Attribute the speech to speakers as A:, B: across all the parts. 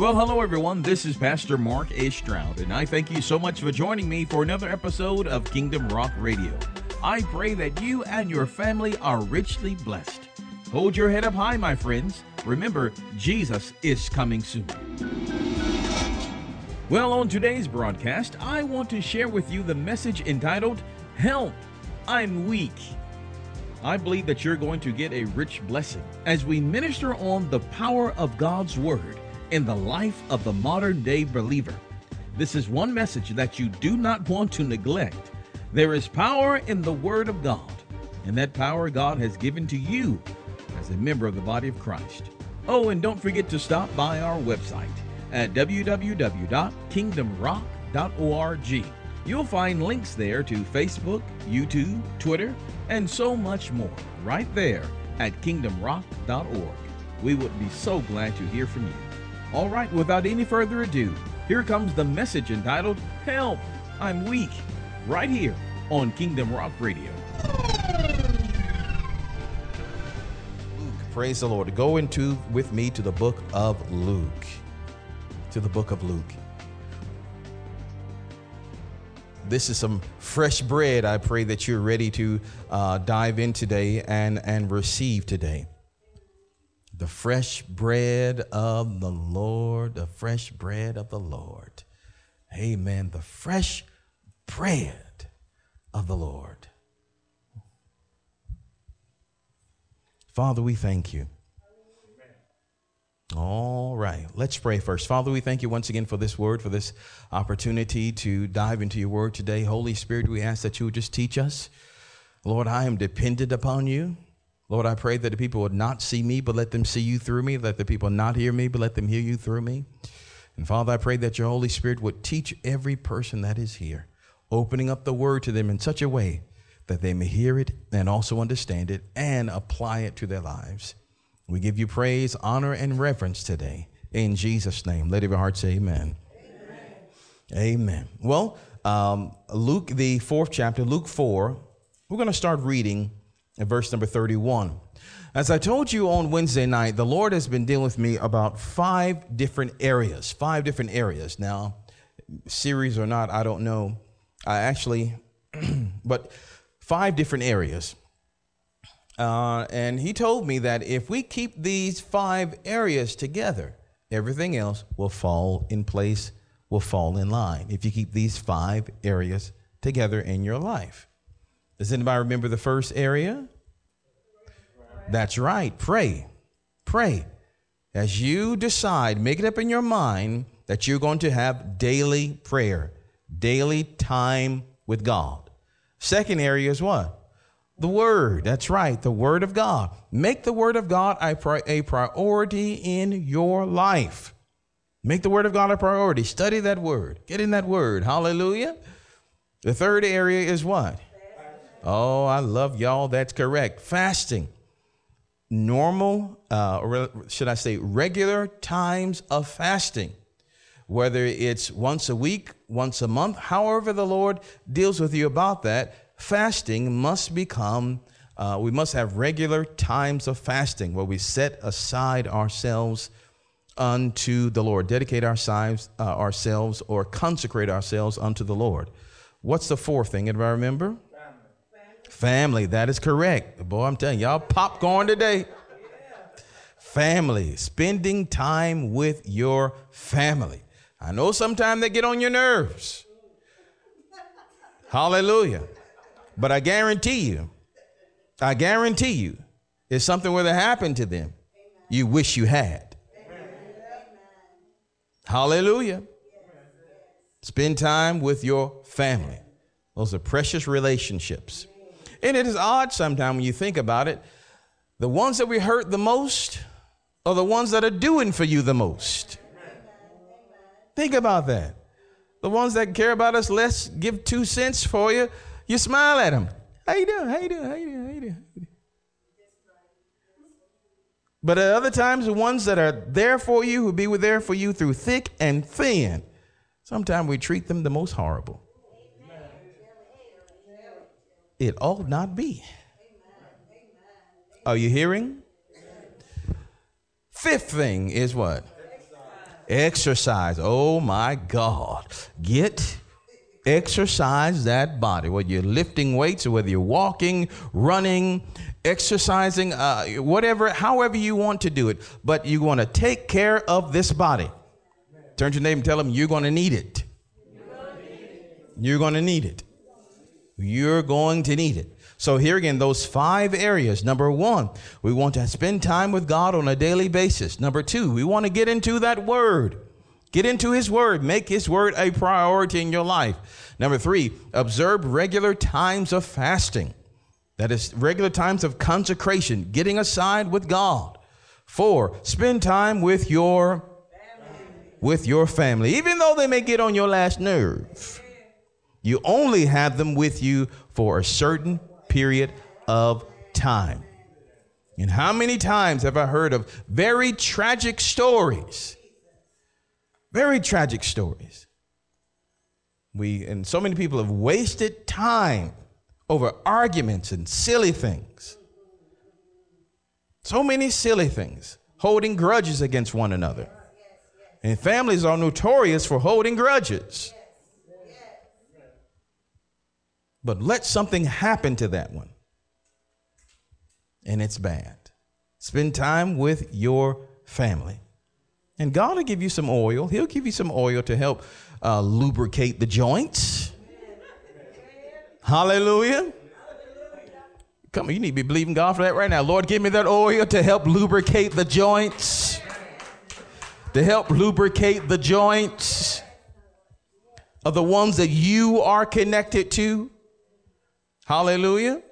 A: Well, hello everyone. This is Pastor Mark A. Stroud, and I thank you so much for joining me for another episode of Kingdom Rock Radio. I pray that you and your family are richly blessed. Hold your head up high, my friends. Remember, Jesus is coming soon. Well, on today's broadcast, I want to share with you the message entitled, Help, I'm Weak. I believe that you're going to get a rich blessing as we minister on the power of God's Word in the life of the modern day believer. This is one message that you do not want to neglect. There is power in the Word of God, and that power God has given to you as a member of the body of Christ. Oh, and don't forget to stop by our website at www.kingdomrock.org. You'll find links there to Facebook, YouTube, Twitter, and so much more right there at kingdomrock.org. We would be so glad to hear from you. All right, without any further ado, here comes the message entitled Help, I'm Weak, right here on Kingdom Rock Radio.
B: Luke, praise the Lord. Go into with me to the book of Luke. To the book of Luke. This is some fresh bread. I pray that you're ready to uh, dive in today and, and receive today. The fresh bread of the Lord, the fresh bread of the Lord. Amen. The fresh bread of the Lord. Father, we thank you. All right, let's pray first. Father, we thank you once again for this word, for this opportunity to dive into your word today. Holy Spirit, we ask that you would just teach us. Lord, I am dependent upon you. Lord, I pray that the people would not see me, but let them see you through me. Let the people not hear me, but let them hear you through me. And Father, I pray that your Holy Spirit would teach every person that is here, opening up the word to them in such a way that they may hear it and also understand it and apply it to their lives. We give you praise, honor, and reverence today. In Jesus' name, let every heart say amen. Amen. amen. Well, um, Luke, the fourth chapter, Luke 4, we're going to start reading verse number 31. As I told you on Wednesday night, the Lord has been dealing with me about five different areas, five different areas. Now, series or not, I don't know. I actually, but five different areas. Uh, and he told me that if we keep these five areas together, everything else will fall in place, will fall in line. If you keep these five areas together in your life. Does anybody remember the first area? That's right. Pray. Pray. As you decide, make it up in your mind that you're going to have daily prayer, daily time with God. Second area is what? The Word. That's right. The Word of God. Make the Word of God a, pri- a priority in your life. Make the Word of God a priority. Study that Word. Get in that Word. Hallelujah. The third area is what? Oh, I love y'all. That's correct. Fasting normal, uh, or should I say, regular times of fasting, whether it's once a week, once a month, however the Lord deals with you about that, fasting must become, uh, we must have regular times of fasting where we set aside ourselves unto the Lord, dedicate ourselves, uh, ourselves or consecrate ourselves unto the Lord. What's the fourth thing? if I remember? Family, that is correct. Boy, I'm telling y'all, popcorn today. Family, spending time with your family. I know sometimes they get on your nerves. Hallelujah. But I guarantee you, I guarantee you, it's something where that happened to them you wish you had. Hallelujah. Spend time with your family. Those are precious relationships. And it is odd sometimes when you think about it. The ones that we hurt the most are the ones that are doing for you the most. Think about that. The ones that care about us less, give two cents for you, you smile at them. How you doing? How you doing? How you doing? How you doing? But at other times, the ones that are there for you, who be there for you through thick and thin, sometimes we treat them the most horrible. It ought not be. Are you hearing? Fifth thing is what? Exercise. Oh my God. Get exercise that body, whether you're lifting weights or whether you're walking, running, exercising, uh, whatever, however you want to do it. But you want to take care of this body. Turn to your neighbor and tell them you're going to need it. You're going to need it. You're going to need it. So, here again, those five areas. Number one, we want to spend time with God on a daily basis. Number two, we want to get into that word. Get into His Word. Make His Word a priority in your life. Number three, observe regular times of fasting. That is regular times of consecration, getting aside with God. Four, spend time with your family. with your family, even though they may get on your last nerve. You only have them with you for a certain period of time. And how many times have I heard of very tragic stories very tragic stories. We and so many people have wasted time over arguments and silly things. So many silly things, holding grudges against one another. And families are notorious for holding grudges. But let something happen to that one, and it's bad. Spend time with your family. And God will give you some oil. He'll give you some oil to help uh, lubricate the joints. Hallelujah. Come on, you need to be believing God for that right now. Lord, give me that oil to help lubricate the joints. To help lubricate the joints of the ones that you are connected to. Hallelujah.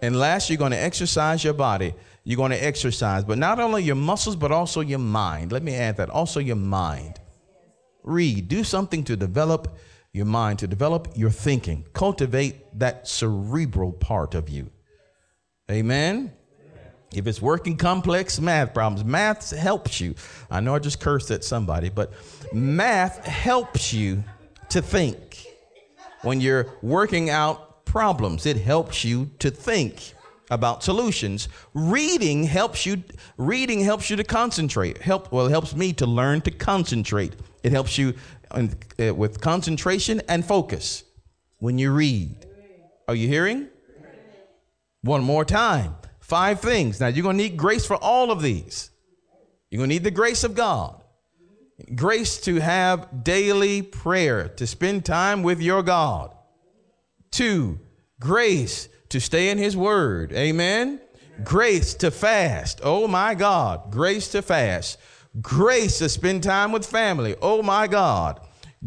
B: And last, you're going to exercise your body you're going to exercise, but not only your muscles, but also your mind. Let me add that also your mind. Read, do something to develop your mind, to develop your thinking, cultivate that cerebral part of you. Amen. If it's working complex math problems, math helps you. I know I just cursed at somebody, but math helps you to think. When you're working out problems, it helps you to think about solutions. Reading helps you reading helps you to concentrate. Help well it helps me to learn to concentrate. It helps you uh, with concentration and focus when you read. Are you hearing? One more time. Five things. Now you're going to need grace for all of these. You're going to need the grace of God. Grace to have daily prayer, to spend time with your God. Two, grace to stay in his word. Amen. Grace to fast. Oh my God. Grace to fast. Grace to spend time with family. Oh my God.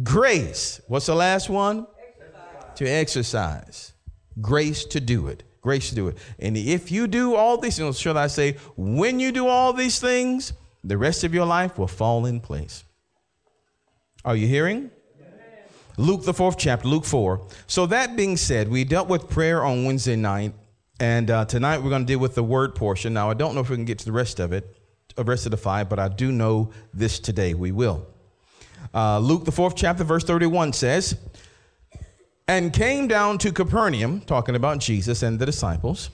B: Grace. What's the last one? Exercise. To exercise. Grace to do it. Grace to do it. And if you do all these things, I say, when you do all these things, the rest of your life will fall in place. Are you hearing? Luke, the fourth chapter, Luke 4. So, that being said, we dealt with prayer on Wednesday night, and uh, tonight we're going to deal with the word portion. Now, I don't know if we can get to the rest of it, the rest of the five, but I do know this today. We will. Uh, Luke, the fourth chapter, verse 31 says, And came down to Capernaum, talking about Jesus and the disciples.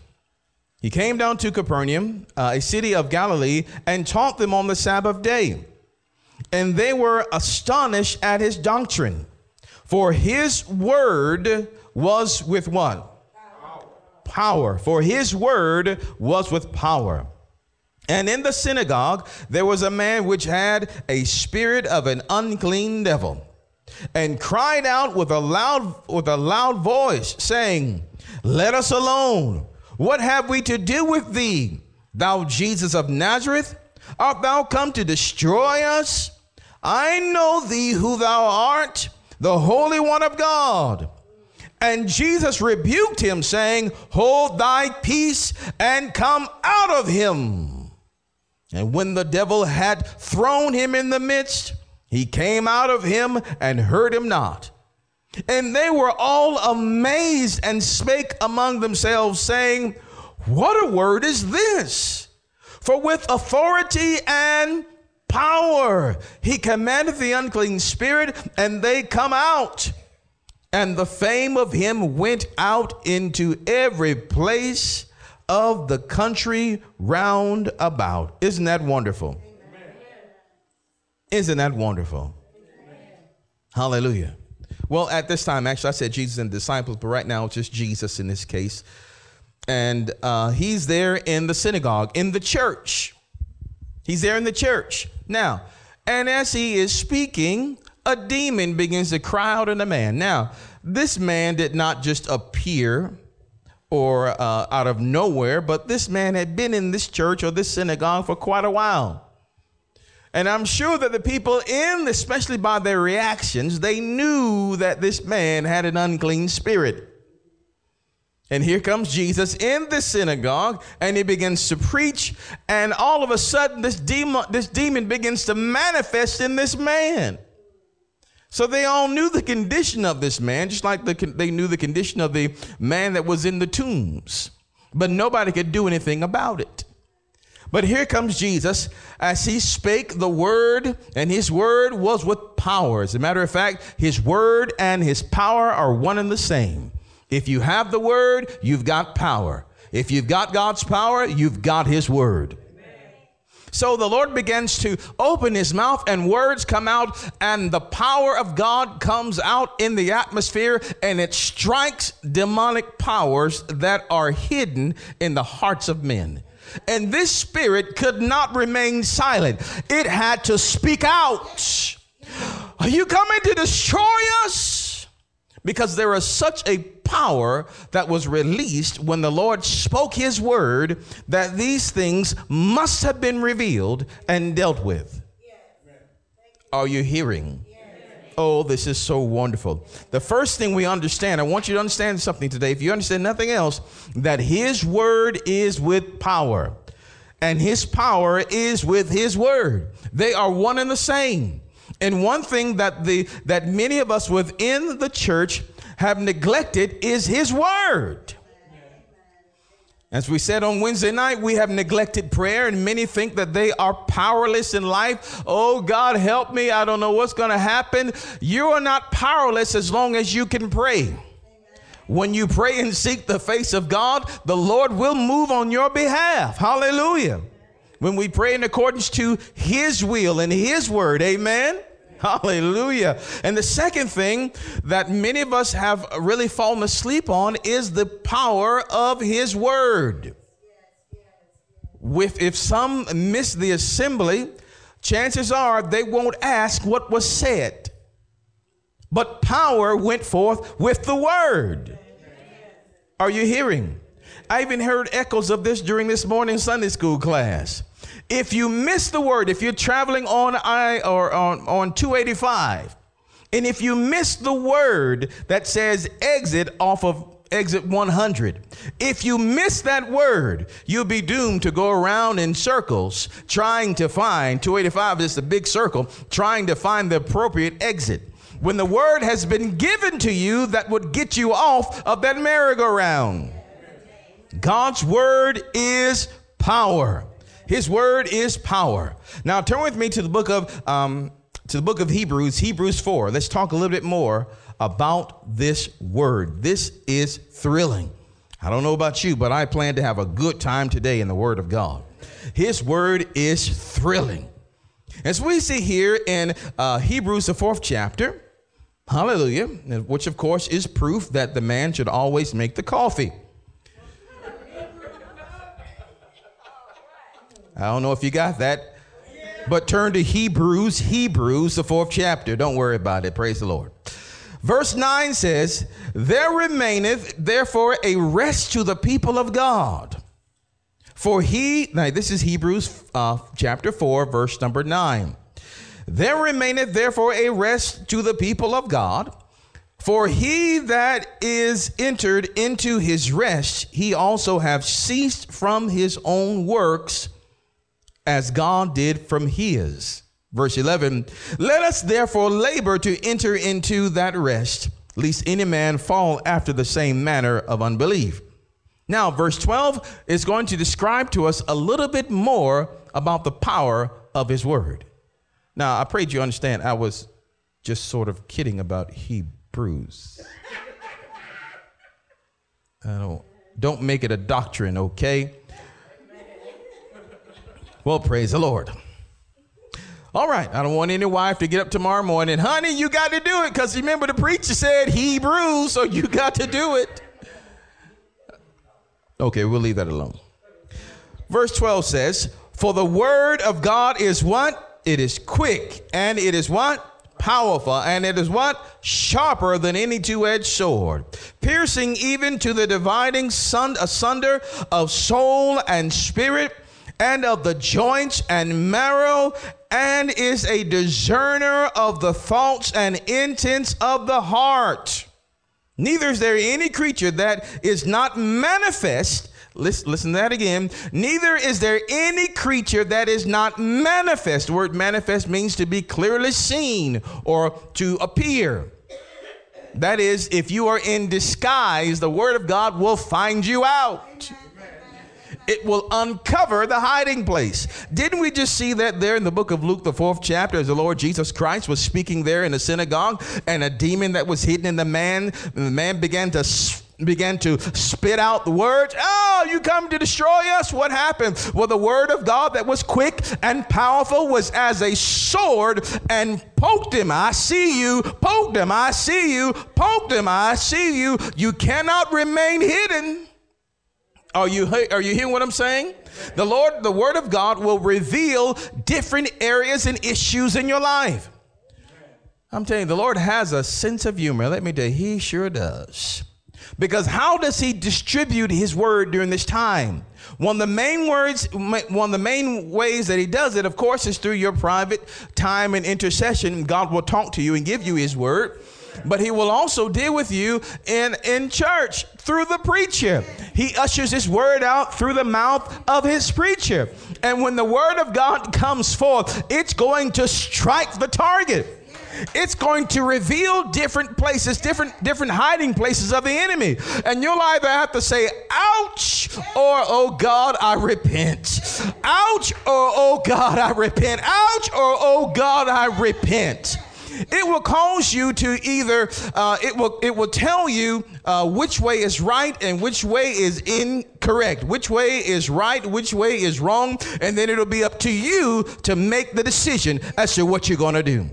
B: He came down to Capernaum, uh, a city of Galilee, and taught them on the Sabbath day. And they were astonished at his doctrine for his word was with what? Power. For his word was with power. And in the synagogue there was a man which had a spirit of an unclean devil, and cried out with a loud with a loud voice, saying, Let us alone. What have we to do with thee, thou Jesus of Nazareth? Art thou come to destroy us? I know thee who thou art the Holy One of God. And Jesus rebuked him, saying, Hold thy peace and come out of him. And when the devil had thrown him in the midst, he came out of him and heard him not. And they were all amazed and spake among themselves, saying, What a word is this? For with authority and power. He commanded the unclean spirit, and they come out. And the fame of him went out into every place of the country round about. Isn't that wonderful? Isn't that wonderful? Hallelujah. Well, at this time, actually, I said Jesus and disciples, but right now it's just Jesus in this case. And uh, he's there in the synagogue, in the church. He's there in the church. Now, and as he is speaking, a demon begins to cry out in the man. Now, this man did not just appear or uh, out of nowhere, but this man had been in this church or this synagogue for quite a while. And I'm sure that the people in, especially by their reactions, they knew that this man had an unclean spirit. And here comes Jesus in the synagogue, and he begins to preach, and all of a sudden, this demon, this demon begins to manifest in this man. So they all knew the condition of this man, just like the, they knew the condition of the man that was in the tombs. But nobody could do anything about it. But here comes Jesus as he spake the word, and his word was with power. As a matter of fact, his word and his power are one and the same. If you have the word, you've got power. If you've got God's power, you've got his word. So the Lord begins to open his mouth and words come out and the power of God comes out in the atmosphere and it strikes demonic powers that are hidden in the hearts of men. And this spirit could not remain silent. It had to speak out. Are you coming to destroy us? Because there is such a power that was released when the Lord spoke his word that these things must have been revealed and dealt with. Are you hearing? Oh, this is so wonderful. The first thing we understand, I want you to understand something today. If you understand nothing else, that His word is with power, and His power is with His word. They are one and the same. And one thing that the that many of us within the church have neglected is His word. As we said on Wednesday night, we have neglected prayer, and many think that they are powerless in life. Oh, God, help me. I don't know what's going to happen. You are not powerless as long as you can pray. When you pray and seek the face of God, the Lord will move on your behalf. Hallelujah. When we pray in accordance to His will and His word, amen. Hallelujah. And the second thing that many of us have really fallen asleep on is the power of his word. With, if some miss the assembly, chances are they won't ask what was said. But power went forth with the word. Are you hearing? I even heard echoes of this during this morning Sunday school class. If you miss the word, if you're traveling on I or on, on 285, and if you miss the word that says exit off of exit 100. If you miss that word, you'll be doomed to go around in circles trying to find 285 is a big circle, trying to find the appropriate exit. When the word has been given to you that would get you off of that merry-go-round. God's word is power. His word is power. Now turn with me to the book of um, to the book of Hebrews, Hebrews 4. Let's talk a little bit more about this word. This is thrilling. I don't know about you, but I plan to have a good time today in the word of God. His word is thrilling. As we see here in uh, Hebrews, the fourth chapter, hallelujah, which of course is proof that the man should always make the coffee. I don't know if you got that. But turn to Hebrews, Hebrews, the fourth chapter. Don't worry about it. Praise the Lord. Verse 9 says, There remaineth therefore a rest to the people of God. For he, now this is Hebrews uh, chapter 4, verse number 9. There remaineth therefore a rest to the people of God. For he that is entered into his rest, he also have ceased from his own works as God did from his. Verse 11, let us therefore labor to enter into that rest, lest any man fall after the same manner of unbelief. Now, verse 12 is going to describe to us a little bit more about the power of his word. Now, I pray you understand I was just sort of kidding about Hebrews. I don't, don't make it a doctrine, okay? Well, praise the Lord. All right, I don't want any wife to get up tomorrow morning, honey, you got to do it because remember the preacher said Hebrews, so you got to do it. Okay, we'll leave that alone. Verse 12 says, For the word of God is what? It is quick, and it is what? Powerful, and it is what? Sharper than any two edged sword, piercing even to the dividing sun, asunder of soul and spirit, and of the joints and marrow, and is a discerner of the thoughts and intents of the heart. Neither is there any creature that is not manifest. Listen, listen to that again. Neither is there any creature that is not manifest. The word manifest means to be clearly seen or to appear. That is, if you are in disguise, the word of God will find you out it will uncover the hiding place. Didn't we just see that there in the book of Luke, the fourth chapter, as the Lord Jesus Christ was speaking there in the synagogue, and a demon that was hidden in the man, the man began to began to spit out the words. Oh, you come to destroy us? What happened? Well, the word of God that was quick and powerful was as a sword and poked him. I see you. Poked him. I see you. Poked him. I see you. You cannot remain hidden. Are you, are you hearing what I'm saying? The Lord, the Word of God will reveal different areas and issues in your life. I'm telling you, the Lord has a sense of humor. Let me tell you, He sure does. Because how does He distribute His Word during this time? One of the main words, one of the main ways that He does it, of course, is through your private time and intercession. God will talk to you and give you His Word but he will also deal with you in, in church through the preacher. He ushers his word out through the mouth of his preacher. And when the word of God comes forth, it's going to strike the target it's going to reveal different places, different different hiding places of the enemy. And you'll either have to say, ouch, or oh God, I repent. Ouch, or oh God, I repent. Ouch, or oh God, I repent. It will cause you to either uh, it will it will tell you uh, which way is right and which way is incorrect, which way is right, which way is wrong, and then it'll be up to you to make the decision as to what you're going to do.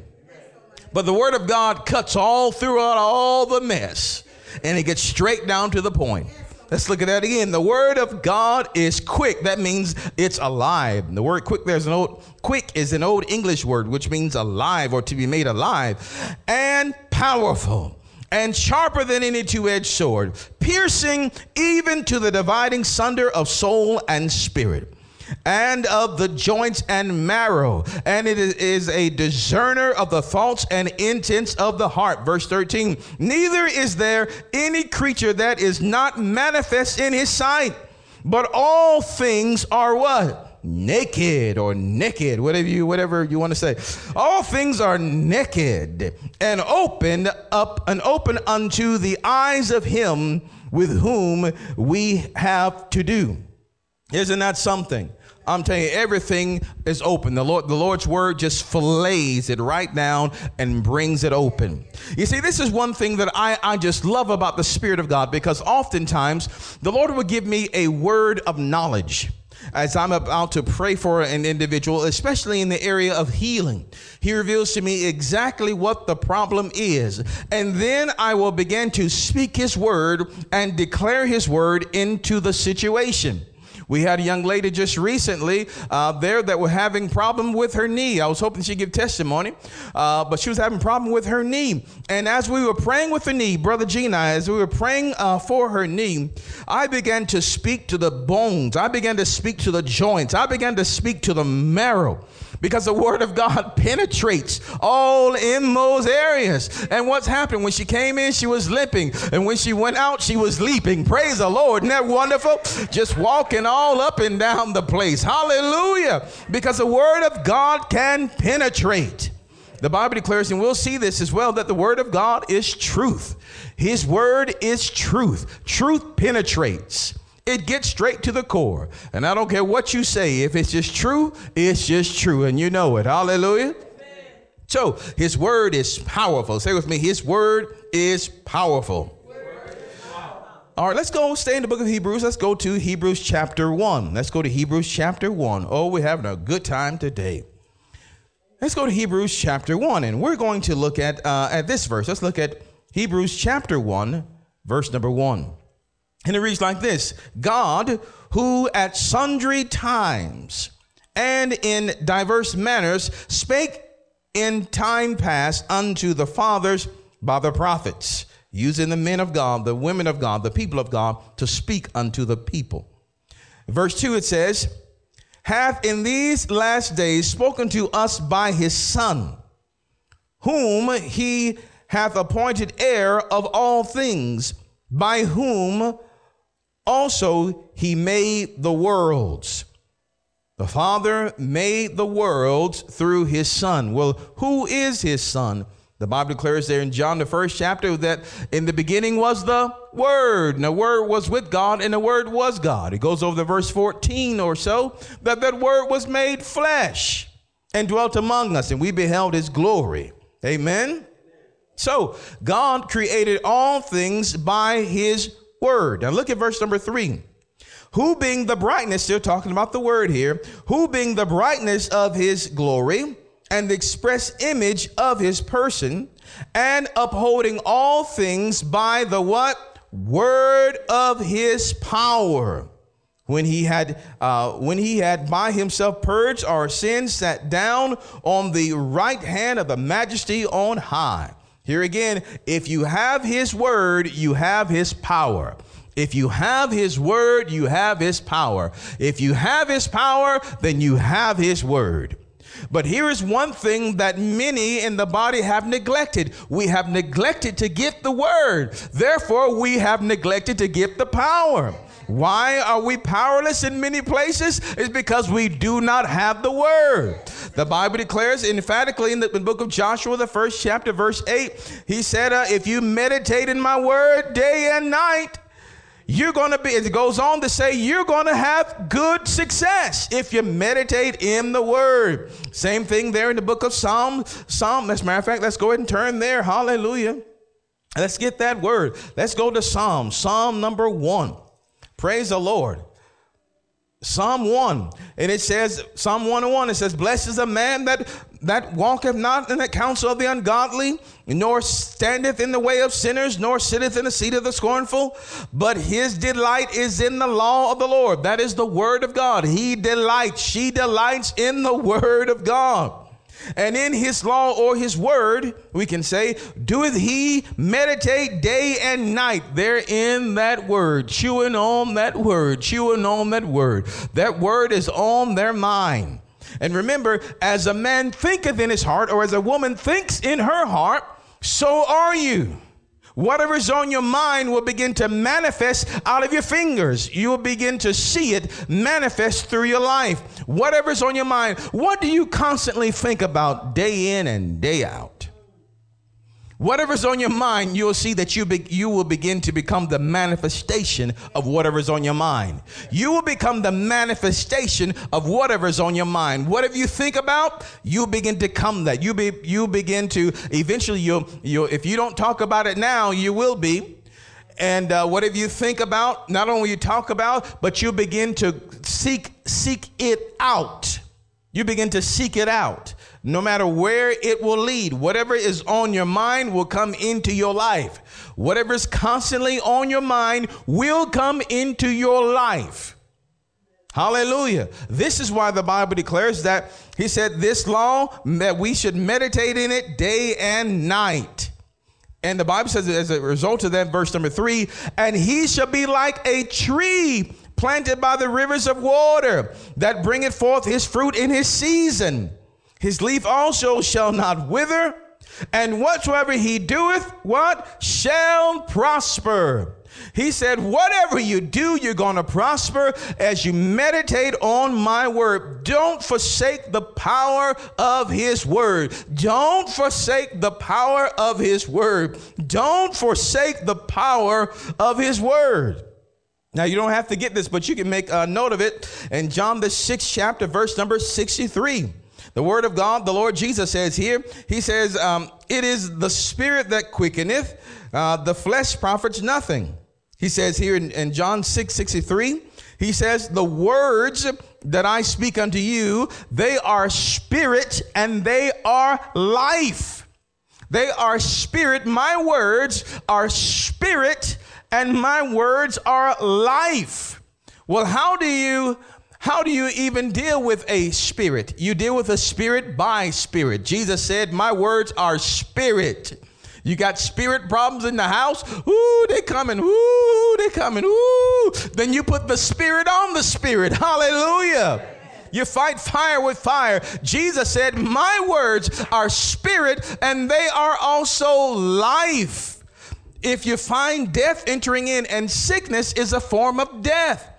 B: But the Word of God cuts all throughout all the mess, and it gets straight down to the point. Let's look at that again. The word of God is quick. That means it's alive. The word quick there's an old quick is an old English word which means alive or to be made alive and powerful and sharper than any two-edged sword, piercing even to the dividing sunder of soul and spirit and of the joints and marrow, and it is a discerner of the thoughts and intents of the heart. Verse 13 Neither is there any creature that is not manifest in his sight, but all things are what? naked or naked whatever you whatever you want to say all things are naked and opened up and open unto the eyes of him with whom we have to do isn't that something? I'm telling you, everything is open. The Lord, the Lord's word just fillets it right down and brings it open. You see, this is one thing that I, I just love about the Spirit of God because oftentimes the Lord will give me a word of knowledge as I'm about to pray for an individual, especially in the area of healing. He reveals to me exactly what the problem is. And then I will begin to speak His word and declare His word into the situation. We had a young lady just recently uh, there that was having problem with her knee. I was hoping she'd give testimony, uh, but she was having problem with her knee. And as we were praying with her knee, Brother Gina, as we were praying uh, for her knee, I began to speak to the bones. I began to speak to the joints. I began to speak to the marrow because the word of God penetrates all in those areas. And what's happened when she came in, she was limping, and when she went out, she was leaping. Praise the Lord. Isn't that wonderful? Just walking all up and down the place. Hallelujah. Because the word of God can penetrate. The Bible declares, and we'll see this as well, that the word of God is truth. His word is truth. Truth penetrates. It gets straight to the core. And I don't care what you say. If it's just true, it's just true. And you know it. Hallelujah. So his word is powerful. Say with me, his word is powerful. All right, let's go stay in the book of Hebrews. Let's go to Hebrews chapter 1. Let's go to Hebrews chapter 1. Oh, we're having a good time today. Let's go to Hebrews chapter 1, and we're going to look at, uh, at this verse. Let's look at Hebrews chapter 1, verse number 1. And it reads like this God, who at sundry times and in diverse manners spake in time past unto the fathers by the prophets, using the men of God, the women of God, the people of God to speak unto the people. Verse 2 it says, hath in these last days spoken to us by his Son, whom he hath appointed heir of all things, by whom also he made the worlds. The Father made the worlds through his Son. Well, who is his Son? The Bible declares there in John, the first chapter, that in the beginning was the Word, and the Word was with God, and the Word was God. It goes over to verse 14 or so, that that Word was made flesh and dwelt among us, and we beheld his glory. Amen. So, God created all things by his Word. Now, look at verse number three. Who being the brightness, still talking about the Word here, who being the brightness of his glory, and the express image of his person, and upholding all things by the what? Word of his power. When he had, uh, when he had by himself purged our sins, sat down on the right hand of the majesty on high. Here again, if you have his word, you have his power. If you have his word, you have his power. If you have his power, then you have his word. But here is one thing that many in the body have neglected. We have neglected to get the word. Therefore, we have neglected to get the power. Why are we powerless in many places? It's because we do not have the word. The Bible declares emphatically in the, in the book of Joshua, the first chapter, verse 8, he said, uh, If you meditate in my word day and night, you're going to be, it goes on to say, you're going to have good success if you meditate in the word. Same thing there in the book of Psalm. Psalm, as a matter of fact, let's go ahead and turn there. Hallelujah. Let's get that word. Let's go to Psalm, Psalm number one. Praise the Lord. Psalm 1, and it says, Psalm 101, it says, Blessed is a man that that walketh not in the counsel of the ungodly, nor standeth in the way of sinners, nor sitteth in the seat of the scornful, but his delight is in the law of the Lord. That is the word of God. He delights, she delights in the word of God. And in his law or his word, we can say, doeth he meditate day and night there in that word, chewing on that word, chewing on that word. That word is on their mind. And remember, as a man thinketh in his heart, or as a woman thinks in her heart, so are you. Whatever's on your mind will begin to manifest out of your fingers. You will begin to see it manifest through your life. Whatever's on your mind, what do you constantly think about day in and day out? Whatever's on your mind, you'll see that you, be, you will begin to become the manifestation of whatever's on your mind. You will become the manifestation of whatever's on your mind. Whatever you think about, you begin to come that. You be you begin to eventually you'll you if you don't talk about it now, you will be. And uh, whatever you think about, not only you talk about, but you begin to seek seek it out. You begin to seek it out no matter where it will lead. Whatever is on your mind will come into your life. Whatever is constantly on your mind will come into your life. Hallelujah. This is why the Bible declares that he said this law that we should meditate in it day and night. And the Bible says as a result of that, verse number three, and he shall be like a tree planted by the rivers of water that bringeth forth his fruit in his season his leaf also shall not wither, and whatsoever he doeth, what? Shall prosper. He said, Whatever you do, you're going to prosper as you meditate on my word. Don't forsake the power of his word. Don't forsake the power of his word. Don't forsake the power of his word. Now, you don't have to get this, but you can make a note of it in John, the sixth chapter, verse number 63. The word of God, the Lord Jesus says here, he says, um, it is the spirit that quickeneth, uh, the flesh profits nothing. He says here in, in John 6 63, he says, the words that I speak unto you, they are spirit and they are life. They are spirit. My words are spirit and my words are life. Well, how do you how do you even deal with a spirit? You deal with a spirit by spirit. Jesus said, "My words are spirit." You got spirit problems in the house? Ooh, they coming. Ooh, they coming. Ooh. Then you put the spirit on the spirit. Hallelujah. You fight fire with fire. Jesus said, My words are spirit and they are also life. If you find death entering in, and sickness is a form of death.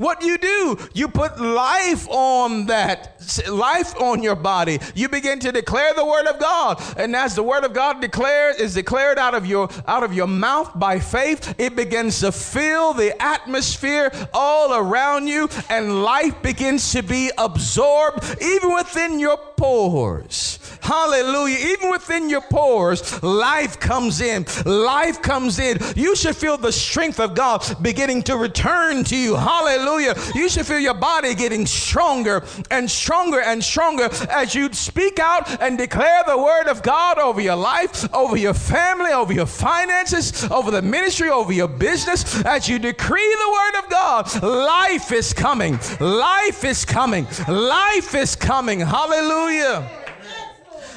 B: What you do, you put life on that, life on your body. You begin to declare the word of God, and as the word of God declared is declared out of your out of your mouth by faith, it begins to fill the atmosphere all around you, and life begins to be absorbed even within your pores. Hallelujah. Even within your pores, life comes in. Life comes in. You should feel the strength of God beginning to return to you. Hallelujah. You should feel your body getting stronger and stronger and stronger as you speak out and declare the word of God over your life, over your family, over your finances, over the ministry, over your business. As you decree the word of God, life is coming. Life is coming. Life is coming. Hallelujah.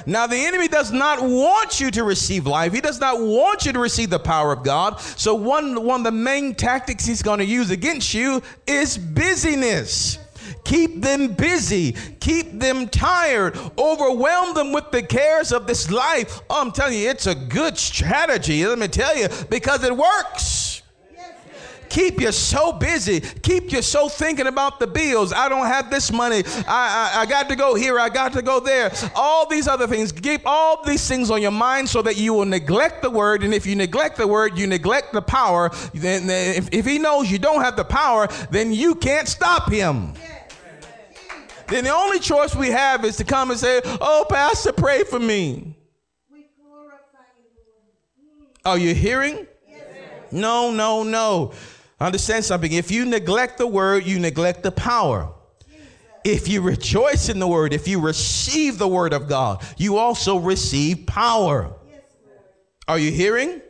B: Now, the enemy does not want you to receive life. He does not want you to receive the power of God. So, one, one of the main tactics he's going to use against you is busyness. Keep them busy, keep them tired, overwhelm them with the cares of this life. Oh, I'm telling you, it's a good strategy. Let me tell you, because it works keep you so busy, keep you so thinking about the bills. I don't have this money. I, I, I got to go here. I got to go there. All these other things. Keep all these things on your mind so that you will neglect the word. And if you neglect the word, you neglect the power. Then if, if he knows you don't have the power, then you can't stop him then the only choice we have is to come and say, Oh, Pastor, pray for me. Are you hearing? No, no, no. Understand something. If you neglect the word, you neglect the power. If you rejoice in the word, if you receive the word of God, you also receive power. Are you hearing?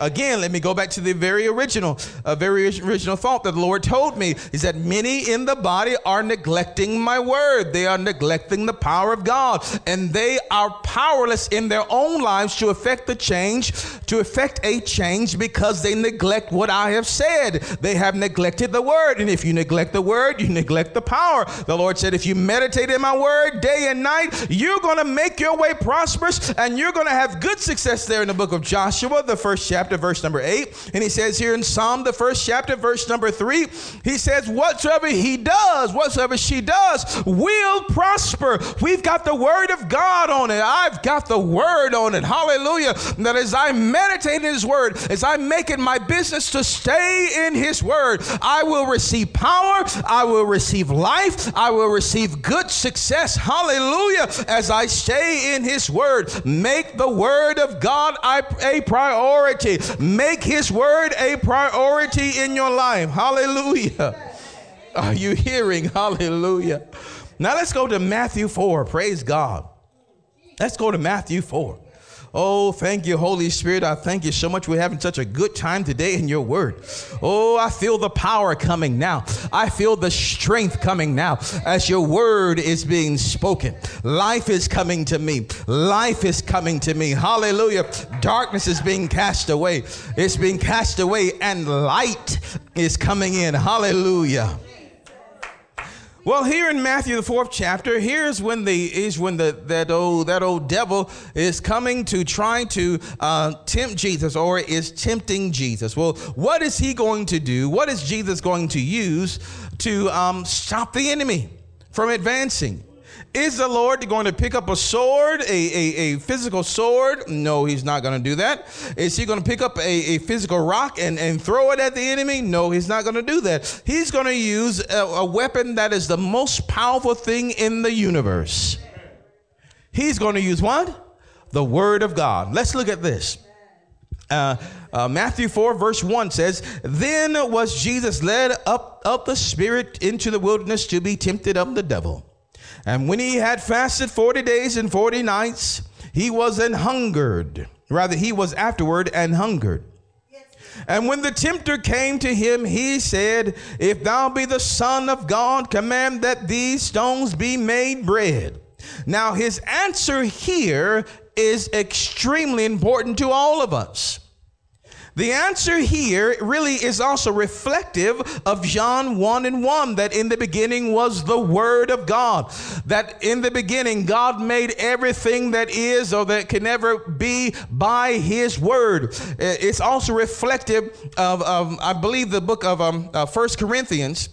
B: Again, let me go back to the very original, a uh, very original thought that the Lord told me is that many in the body are neglecting my word. They are neglecting the power of God, and they are powerless in their own lives to affect the change, to affect a change because they neglect what I have said. They have neglected the word, and if you neglect the word, you neglect the power. The Lord said, if you meditate in my word day and night, you're going to make your way prosperous, and you're going to have good success there in the book of Joshua, the first chapter chapter, verse number eight. And he says here in Psalm, the first chapter, verse number three, he says, Whatsoever he does, whatsoever she does, will prosper. We've got the word of God on it. I've got the word on it. Hallelujah. That as I meditate in his word, as I make it my business to stay in his word, I will receive power, I will receive life, I will receive good success. Hallelujah. As I stay in his word, make the word of God a priority. Make his word a priority in your life. Hallelujah. Are you hearing? Hallelujah. Now let's go to Matthew 4. Praise God. Let's go to Matthew 4. Oh, thank you, Holy Spirit. I thank you so much. We're having such a good time today in your word. Oh, I feel the power coming now. I feel the strength coming now as your word is being spoken. Life is coming to me. Life is coming to me. Hallelujah. Darkness is being cast away. It's being cast away, and light is coming in. Hallelujah. Well, here in Matthew the fourth chapter, here's when the is when the that old that old devil is coming to try to uh, tempt Jesus or is tempting Jesus. Well, what is he going to do? What is Jesus going to use to um, stop the enemy from advancing? Is the Lord going to pick up a sword, a, a, a physical sword? No, he's not going to do that. Is he going to pick up a, a physical rock and, and throw it at the enemy? No, he's not going to do that. He's going to use a, a weapon that is the most powerful thing in the universe. He's going to use what? The Word of God. Let's look at this. Uh, uh, Matthew 4, verse 1 says, Then was Jesus led up of the Spirit into the wilderness to be tempted of the devil. And when he had fasted 40 days and 40 nights, he was an hungered. Rather, he was afterward and hungered. And when the tempter came to him, he said, If thou be the Son of God, command that these stones be made bread. Now, his answer here is extremely important to all of us. The answer here really is also reflective of John 1 and 1 that in the beginning was the Word of God. That in the beginning God made everything that is or that can ever be by His Word. It's also reflective of, of I believe, the book of um, uh, 1 Corinthians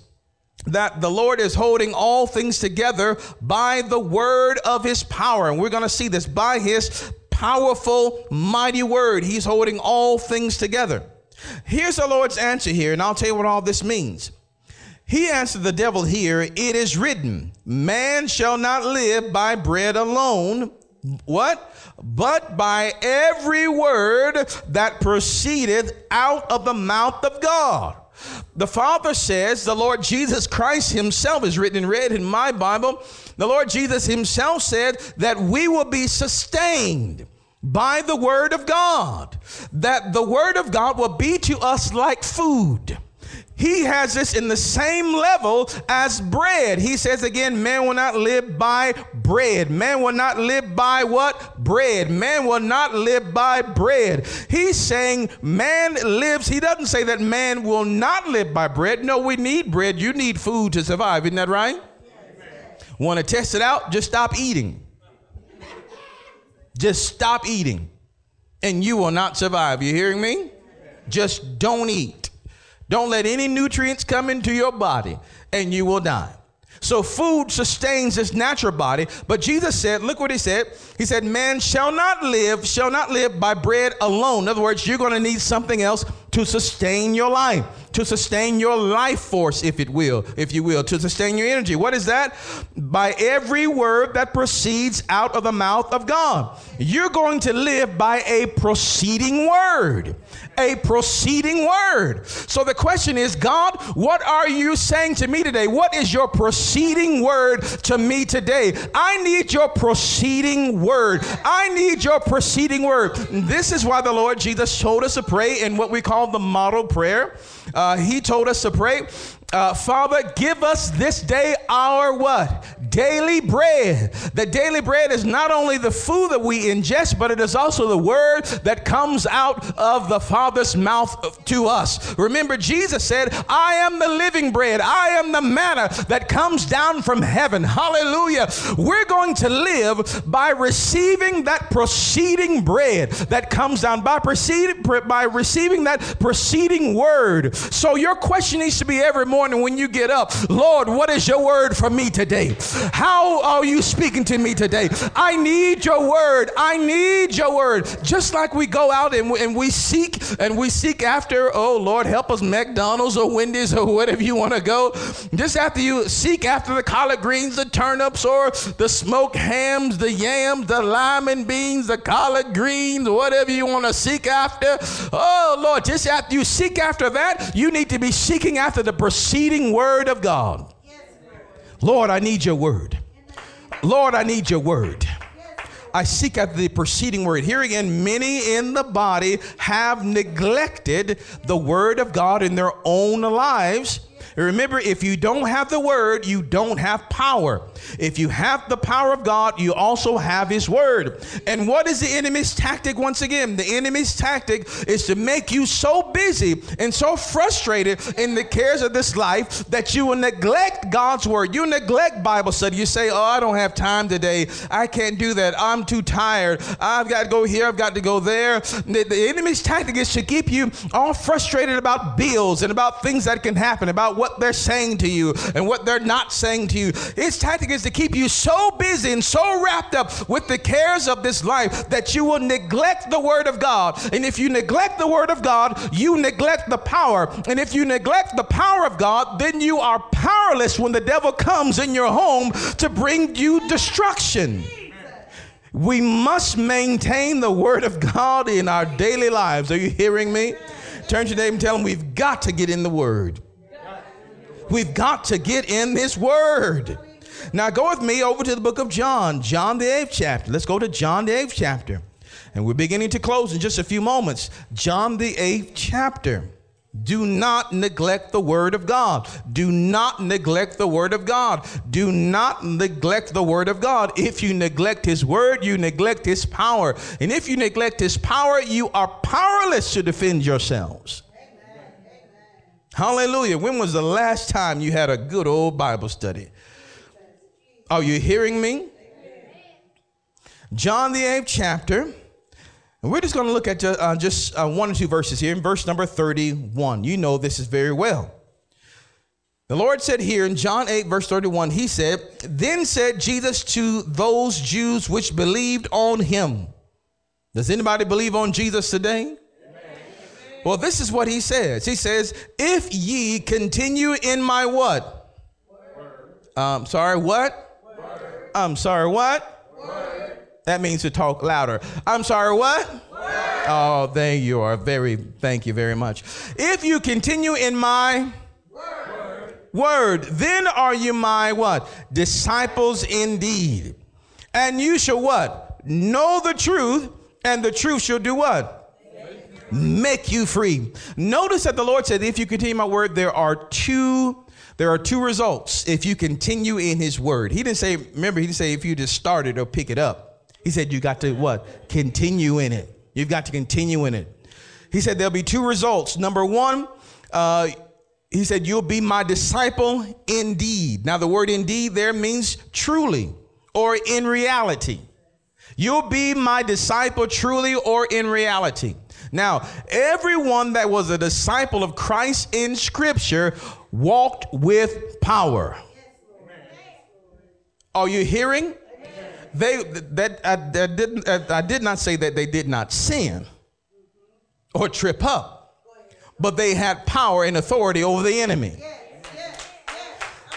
B: that the Lord is holding all things together by the word of his power. And we're going to see this by his powerful, mighty word. He's holding all things together. Here's the Lord's answer here, and I'll tell you what all this means. He answered the devil here, It is written, Man shall not live by bread alone. What? But by every word that proceedeth out of the mouth of God. The Father says, the Lord Jesus Christ Himself is written in red in my Bible. The Lord Jesus Himself said that we will be sustained by the Word of God, that the Word of God will be to us like food. He has this in the same level as bread. He says again, man will not live by bread. Man will not live by what? Bread. Man will not live by bread. He's saying man lives. He doesn't say that man will not live by bread. No, we need bread. You need food to survive. Isn't that right? Want to test it out? Just stop eating. Just stop eating and you will not survive. You hearing me? Just don't eat. Don't let any nutrients come into your body and you will die. So food sustains this natural body, but Jesus said, look what he said. He said, man shall not live, shall not live by bread alone. In other words, you're going to need something else to sustain your life, to sustain your life force, if it will, if you will, to sustain your energy. What is that? By every word that proceeds out of the mouth of God. You're going to live by a proceeding word a proceeding word. So the question is, God, what are you saying to me today? What is your proceeding word to me today? I need your proceeding word. I need your proceeding word. This is why the Lord Jesus told us to pray in what we call the model prayer. Uh, he told us to pray, uh, Father, give us this day our what? Daily bread. The daily bread is not only the food that we ingest, but it is also the word that comes out of the Father's mouth to us. Remember, Jesus said, I am the living bread. I am the manna that comes down from heaven. Hallelujah. We're going to live by receiving that proceeding bread that comes down, by, proceeding, by receiving that proceeding word. So your question needs to be every morning when you get up, Lord, what is your word for me today? How are you speaking to me today? I need your word. I need your word. Just like we go out and we, and we seek and we seek after, oh Lord, help us, McDonald's or Wendy's or whatever you want to go. Just after you seek after the collard greens, the turnips, or the smoked hams, the yams, the lima beans, the collard greens, whatever you want to seek after. Oh Lord, just after you seek after that, you need to be seeking after the proceeding word of God. Lord, I need your word. Lord, I need your word. I seek after the preceding word. Here again, many in the body have neglected the word of God in their own lives Remember, if you don't have the word, you don't have power. If you have the power of God, you also have his word. And what is the enemy's tactic once again? The enemy's tactic is to make you so busy and so frustrated in the cares of this life that you will neglect God's word. You neglect Bible study. You say, Oh, I don't have time today. I can't do that. I'm too tired. I've got to go here. I've got to go there. The, the enemy's tactic is to keep you all frustrated about bills and about things that can happen, about what what they're saying to you and what they're not saying to you. His tactic is to keep you so busy and so wrapped up with the cares of this life that you will neglect the Word of God. And if you neglect the Word of God, you neglect the power. And if you neglect the power of God, then you are powerless when the devil comes in your home to bring you destruction. We must maintain the word of God in our daily lives. Are you hearing me? Turn to your neighbor and tell them we've got to get in the word. We've got to get in this word. Now go with me over to the book of John, John the eighth chapter. Let's go to John the eighth chapter. And we're beginning to close in just a few moments. John the eighth chapter. Do not neglect the word of God. Do not neglect the word of God. Do not neglect the word of God. If you neglect his word, you neglect his power. And if you neglect his power, you are powerless to defend yourselves. Hallelujah. When was the last time you had a good old Bible study? Are you hearing me? John the eighth chapter. And we're just going to look at uh, just uh, one or two verses here in verse number 31. You know this is very well. The Lord said here in John 8, verse 31, He said, Then said Jesus to those Jews which believed on Him. Does anybody believe on Jesus today? Well, this is what He says. He says, If ye continue in my what? Word. Um, sorry, what? Word. I'm sorry, what? Word. That means to talk louder. I'm sorry, what? Word. Oh, there you are. Very, thank you very much. If you continue in my word. word, then are you my what? Disciples indeed. And you shall what? Know the truth, and the truth shall do what? Make you free. Notice that the Lord said, if you continue my word, there are two there are two results if you continue in his word. He didn't say, remember, he didn't say if you just started or pick it up. He said, You got to what? Continue in it. You've got to continue in it. He said, There'll be two results. Number one, uh, he said, You'll be my disciple indeed. Now, the word indeed there means truly or in reality. You'll be my disciple truly or in reality. Now, everyone that was a disciple of Christ in Scripture walked with power. Are you hearing? they that I, that didn't I did not say that they did not sin or trip up, but they had power and authority over the enemy.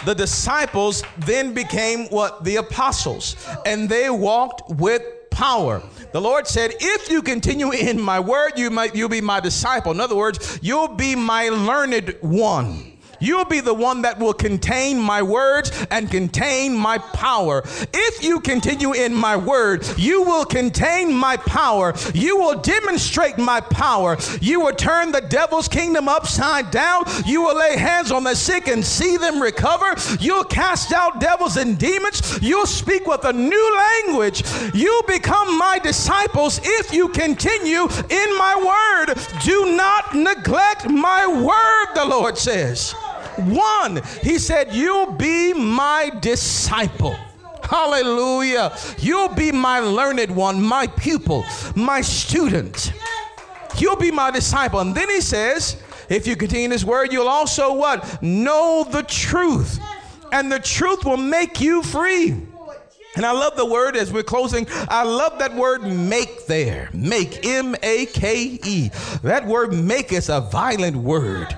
B: The disciples then became what the apostles, and they walked with power. The Lord said, If you continue in my word, you might you'll be my disciple. In other words, you'll be my learned one. You'll be the one that will contain my words and contain my power. If you continue in my word, you will contain my power. You will demonstrate my power. You will turn the devil's kingdom upside down. You will lay hands on the sick and see them recover. You'll cast out devils and demons. You'll speak with a new language. You'll become my disciples if you continue in my word. Do not neglect my word, the Lord says. One, he said, You'll be my disciple. Hallelujah. You'll be my learned one, my pupil, my student. You'll be my disciple. And then he says, if you continue in his word, you'll also what? Know the truth. And the truth will make you free. And I love the word as we're closing. I love that word make there. Make, M A K E. That word make is a violent word.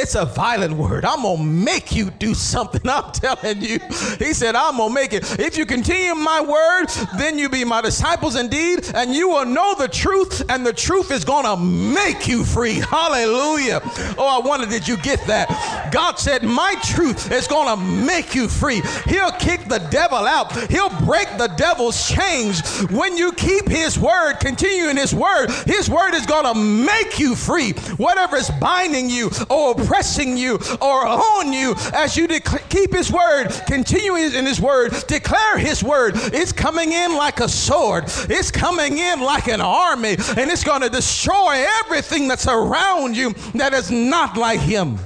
B: It's a violent word. I'm going to make you do something. I'm telling you. He said, I'm going to make it. If you continue my word, then you be my disciples indeed, and you will know the truth, and the truth is going to make you free. Hallelujah. Oh, I wonder, did you get that? God said, My truth is going to make you free. He'll kick the devil out, he'll break the devil's chains. When you keep his word, continue in his word, his word is going to make you free. Whatever is binding you or oppressing you or on you as you dec- keep his word, continue in his word, declare his word. It's coming in like a sword, it's coming in like an army, and it's going to destroy everything that's around you that is not like him.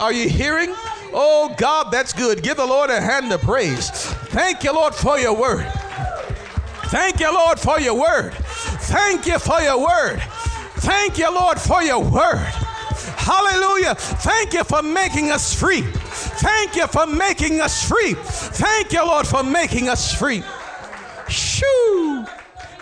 B: Are you hearing? Oh God, that's good. Give the Lord a hand of praise. Thank you, Lord, for your word. Thank you, Lord, for your word. Thank you for your word. Thank you, Lord, for your word. Hallelujah. Thank you for making us free. Thank you for making us free. Thank you, Lord, for making us free. Shoo.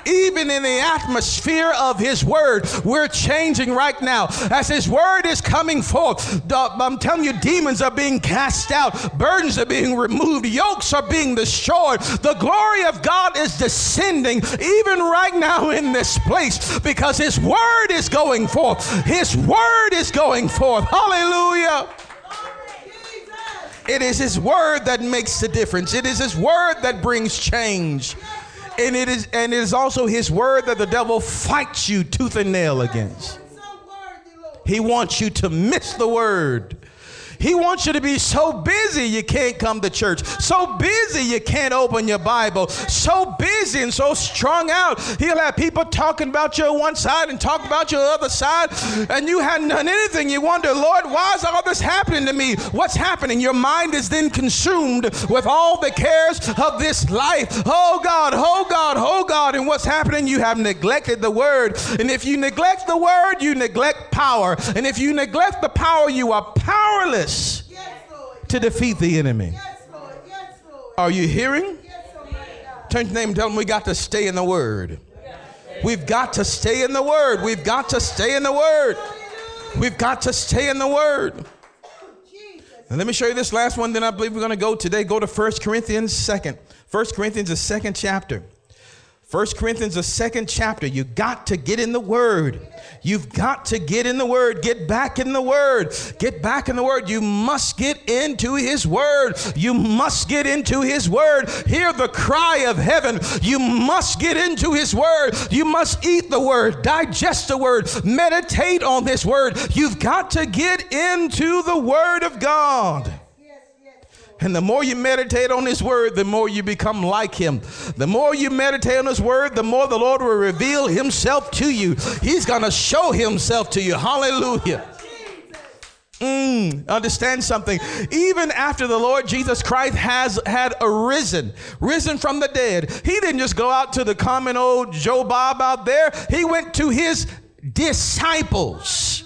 B: Even in the atmosphere of His Word, we're changing right now. As His Word is coming forth, I'm telling you, demons are being cast out, burdens are being removed, yokes are being destroyed. The glory of God is descending even right now in this place because His Word is going forth. His Word is going forth. Hallelujah. It is His word that makes the difference. It is His word that brings change. And it is and it is also His word that the devil fights you tooth and nail against. He wants you to miss the word. He wants you to be so busy you can't come to church, so busy you can't open your Bible, so busy and so strung out. He'll have people talking about you on one side and talk about your other side, and you hadn't done anything. You wonder, Lord, why is all this happening to me? What's happening? Your mind is then consumed with all the cares of this life. Oh God, oh God, oh God. And what's happening? You have neglected the word. And if you neglect the word, you neglect power. And if you neglect the power, you are powerless to defeat the enemy. Are you hearing? Turn to name and tell them we got to stay in the word. We've got to stay in the word. We've got to stay in the word. We've got to stay in the word. And let me show you this last one, then I believe we're going to go today. Go to 1 Corinthians 2nd. 1 Corinthians, the second chapter. First Corinthians, the second chapter, you got to get in the Word. You've got to get in the Word. Get back in the Word. Get back in the Word. You must get into His Word. You must get into His Word. Hear the cry of heaven. You must get into His Word. You must eat the Word, digest the Word, meditate on this Word. You've got to get into the Word of God. And the more you meditate on His Word, the more you become like Him. The more you meditate on His Word, the more the Lord will reveal Himself to you. He's going to show Himself to you. Hallelujah. Mm, understand something. Even after the Lord Jesus Christ has had arisen, risen from the dead, He didn't just go out to the common old Joe Bob out there. He went to His disciples.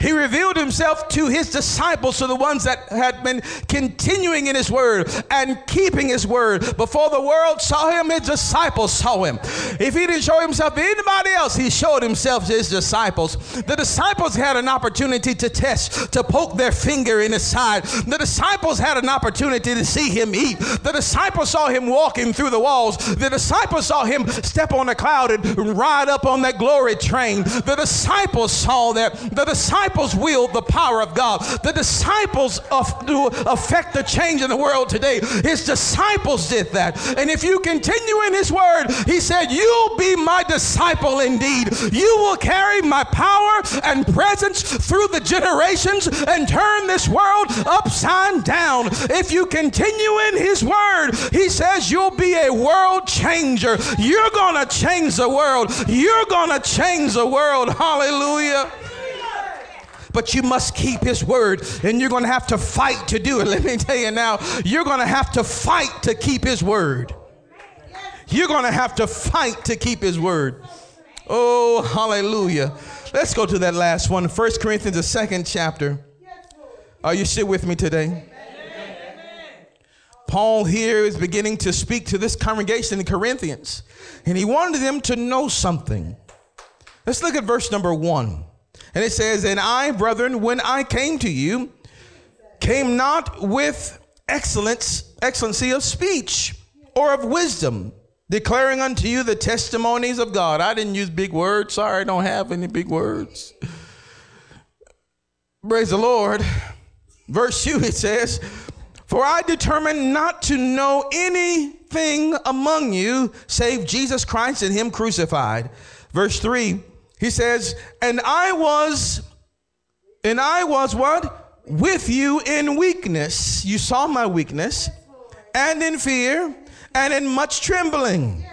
B: He revealed himself to his disciples, to the ones that had been continuing in his word and keeping his word. Before the world saw him, his disciples saw him. If he didn't show himself to anybody else, he showed himself to his disciples. The disciples had an opportunity to test, to poke their finger in his side. The disciples had an opportunity to see him eat. The disciples saw him walking through the walls. The disciples saw him step on a cloud and ride up on that glory train. The disciples saw that. The disciples disciples wield the power of God. The disciples of, do affect the change in the world today. His disciples did that. And if you continue in His word, He said, You'll be my disciple indeed. You will carry my power and presence through the generations and turn this world upside down. If you continue in His word, He says, You'll be a world changer. You're going to change the world. You're going to change the world. Hallelujah but you must keep his word and you're going to have to fight to do it. Let me tell you now, you're going to have to fight to keep his word. You're going to have to fight to keep his word. Oh, hallelujah. Let's go to that last one. First Corinthians, the second chapter. Are you still with me today? Paul here is beginning to speak to this congregation in Corinthians, and he wanted them to know something. Let's look at verse number one. And it says, And I, brethren, when I came to you, came not with excellence, excellency of speech or of wisdom, declaring unto you the testimonies of God. I didn't use big words. Sorry, I don't have any big words. Praise the Lord. Verse 2, it says, For I determined not to know anything among you save Jesus Christ and Him crucified. Verse 3, he says, and I was, and I was what? With you in weakness. You saw my weakness, and in fear, and in much trembling.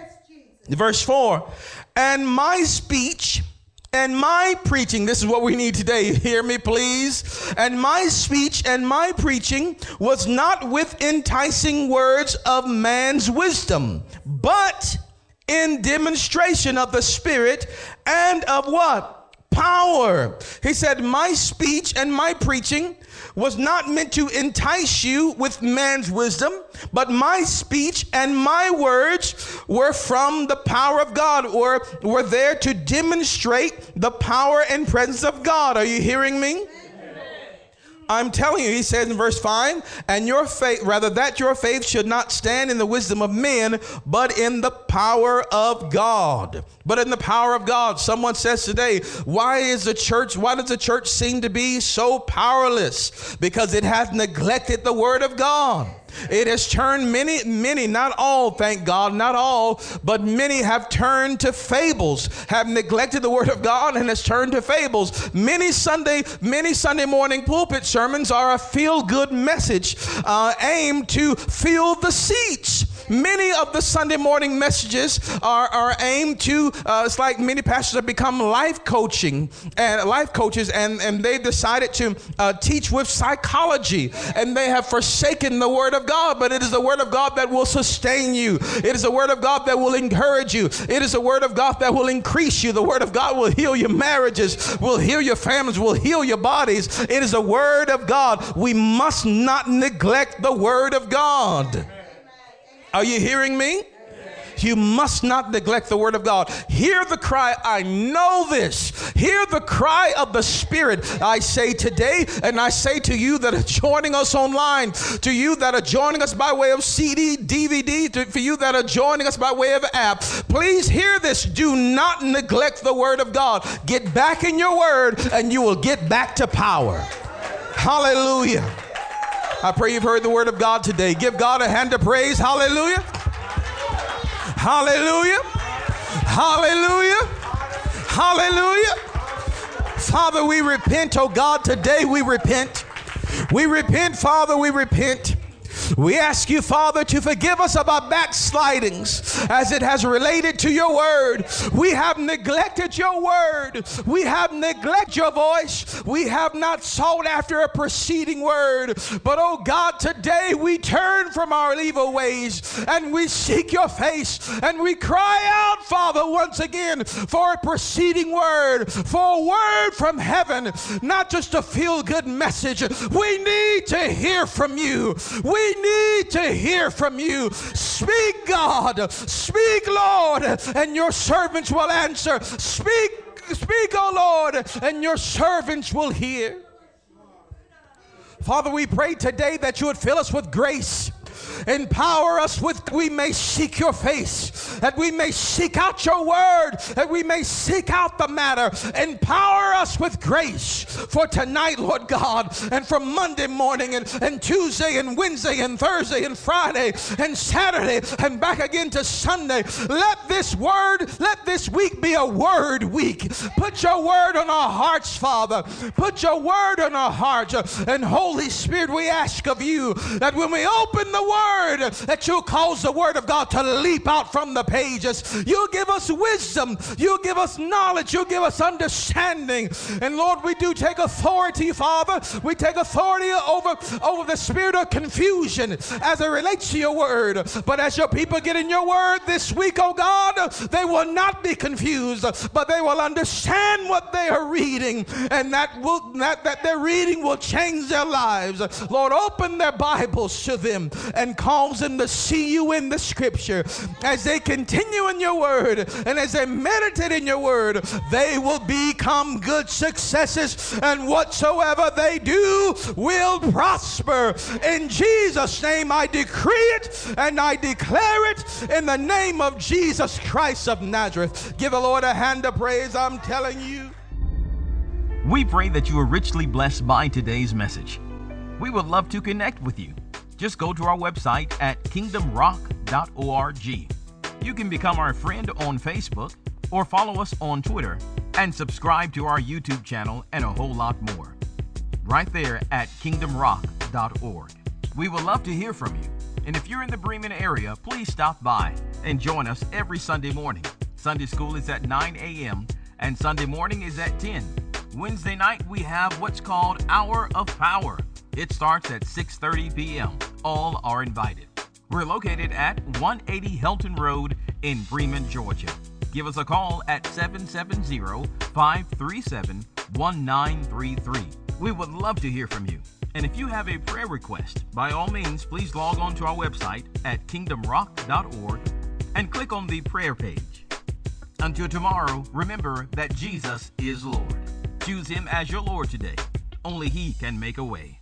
B: Verse 4 And my speech and my preaching, this is what we need today. Hear me, please. And my speech and my preaching was not with enticing words of man's wisdom, but in demonstration of the Spirit and of what? Power. He said, My speech and my preaching was not meant to entice you with man's wisdom, but my speech and my words were from the power of God, or were there to demonstrate the power and presence of God. Are you hearing me? I'm telling you, he says in verse 5, and your faith, rather that your faith should not stand in the wisdom of men, but in the power of God. But in the power of God. Someone says today, why is the church, why does the church seem to be so powerless? Because it has neglected the word of God. It has turned many, many, not all, thank God, not all, but many have turned to fables, have neglected the word of God and has turned to fables. Many Sunday, many Sunday morning pulpit sermons are a feel good message uh, aimed to fill the seats. Many of the Sunday morning messages are, are aimed to, uh, it's like many pastors have become life coaching and life coaches, and, and they decided to uh, teach with psychology, and they have forsaken the Word of God. But it is the Word of God that will sustain you, it is the Word of God that will encourage you, it is the Word of God that will increase you. The Word of God will heal your marriages, will heal your families, will heal your bodies. It is the Word of God. We must not neglect the Word of God. Are you hearing me? You must not neglect the word of God. Hear the cry, I know this. Hear the cry of the Spirit, I say today, and I say to you that are joining us online, to you that are joining us by way of CD, DVD, to, for you that are joining us by way of app. Please hear this. Do not neglect the word of God. Get back in your word, and you will get back to power. Hallelujah. I pray you've heard the word of God today. Give God a hand of praise. Hallelujah. Hallelujah. Hallelujah. Hallelujah. Father, we repent, oh God, today we repent. We repent, Father, we repent. We ask you, Father, to forgive us of our backslidings as it has related to your word. We have neglected your word. We have neglected your voice. We have not sought after a preceding word. But, oh God, today we turn from our evil ways and we seek your face and we cry out, Father, once again for a preceding word, for a word from heaven, not just a feel good message. We need to hear from you. We need to hear from you. Speak, God. Speak, Lord, and your servants will answer. Speak, speak, O Lord, and your servants will hear. Father, we pray today that you would fill us with grace Empower us with, we may seek your face, that we may seek out your word, that we may seek out the matter. Empower us with grace for tonight, Lord God, and for Monday morning, and, and Tuesday, and Wednesday, and Thursday, and Friday, and Saturday, and back again to Sunday. Let this word, let this week be a word week. Put your word on our hearts, Father. Put your word on our hearts. And Holy Spirit, we ask of you that when we open the word, word, that you'll cause the word of God to leap out from the pages. You'll give us wisdom. You'll give us knowledge. You'll give us understanding. And Lord, we do take authority, Father. We take authority over, over the spirit of confusion as it relates to your word. But as your people get in your word this week, oh God, they will not be confused, but they will understand what they are reading, and that will that, that their reading will change their lives. Lord, open their Bibles to them and cause them to see you in the scripture. As they continue in your word and as they meditate in your word, they will become good successes, and whatsoever they do will prosper. In Jesus' name, I decree it and I declare it in the name of Jesus Christ of Nazareth. Give the Lord a hand of praise, I'm telling you.
A: We pray that you are richly blessed by today's message. We would love to connect with you just go to our website at kingdomrock.org. You can become our friend on Facebook or follow us on Twitter and subscribe to our YouTube channel and a whole lot more. Right there at kingdomrock.org. We would love to hear from you. And if you're in the Bremen area, please stop by and join us every Sunday morning. Sunday school is at 9 a.m. and Sunday morning is at 10. Wednesday night we have what's called Hour of Power. It starts at 6:30 p.m. All are invited. We're located at 180 Hilton Road in Bremen, Georgia. Give us a call at 770-537-1933. We would love to hear from you. And if you have a prayer request, by all means, please log on to our website at kingdomrock.org and click on the prayer page. Until tomorrow, remember that Jesus is Lord. Choose Him as your Lord today. Only He can make a way.